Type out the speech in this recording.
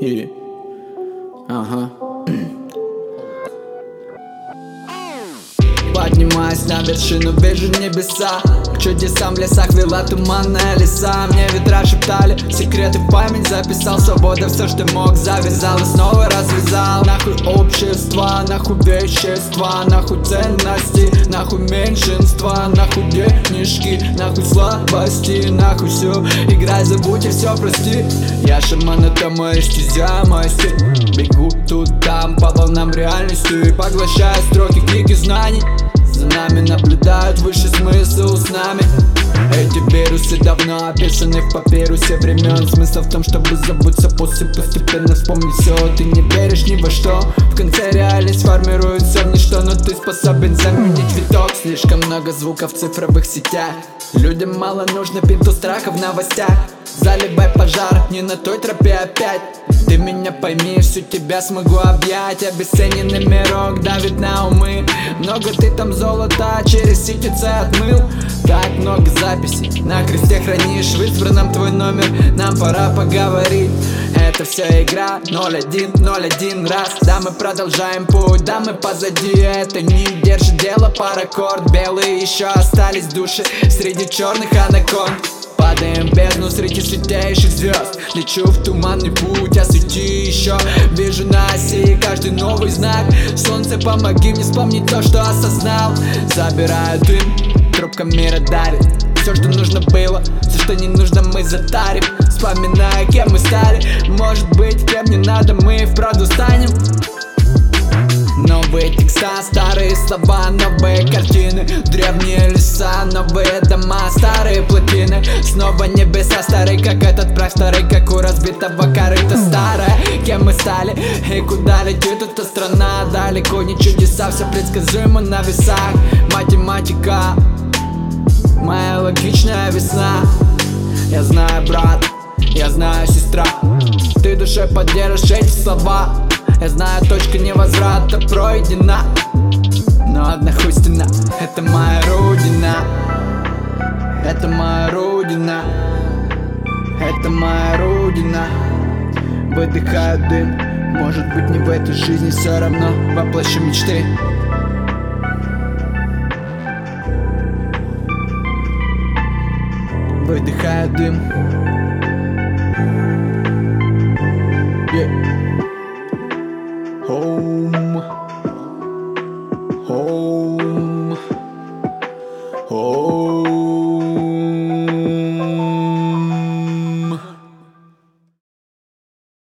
И... Ага. Поднимаюсь на вершину, вижу небеса. К чудесам в лесах вела туманная леса Мне ветра шептали, секреты в память записал Свобода все, что мог, завязал и снова развязал. Нахуй общество, нахуй вещества Нахуй ценности, нахуй меньшинства Нахуй денежки, нахуй слабости Нахуй все, играй, забудь и все прости. Я шаман, это моя стезя, моя Бегу тут, там, по волнам реальности Поглощая строки книги знаний нами наблюдают высший смысл с нами. Эти вирусы давно описаны в папирусе времен. Смысл в том, чтобы забыться после постепенно вспомнить все Ты не веришь ни во что. В конце реальность формируется в ничто Но ты способен заменить виток. Слишком много звуков в цифровых сетях. Людям мало нужно пинту страха в новостях. Заливай пожар, не на той тропе опять. Ты меня пойми, всю тебя смогу объять. Обесцененный мирок давит на умы Много ты там золота через ситицы отмыл. Так много записей на кресте хранишь. В избранном твой номер, нам пора поговорить. Это все игра 0-1, 0-1 раз Да мы продолжаем путь, да мы позади. Это не держит дело паракорд Белые еще остались души Среди черных анаконд В бездну среди светящих звезд. Лечу в туманный путь, освети еще. Вижу на оси каждый новый знак. Солнце, помоги мне вспомнить то, что осознал. Забираю дым, трубка мира дарит все, что нужно было, все, что не нужно, мы затарим. Вспоминая, кем мы стали. Может быть, кем не надо, мы вправду станем. Новые текста, старые слова, новые картины. Древние леса, новые дома, старые плотины. Снова небеса, старый как этот прах, старый как у разбитого корыта. Старая, кем мы стали и куда летит эта страна? Далеко не чудеса, все предсказуемо на весах. Математика, моя логичная весна. Я знаю, брат, я знаю, сестра. Ты душой поддержишь эти слова. Я знаю, точка невозврата пройдена одна хуй Это моя родина. Это моя родина. Это моя родина. Выдыхаю дым Может быть не в этой жизни все равно Воплощу мечты. Выдыхаю дым. Yeah. Oh.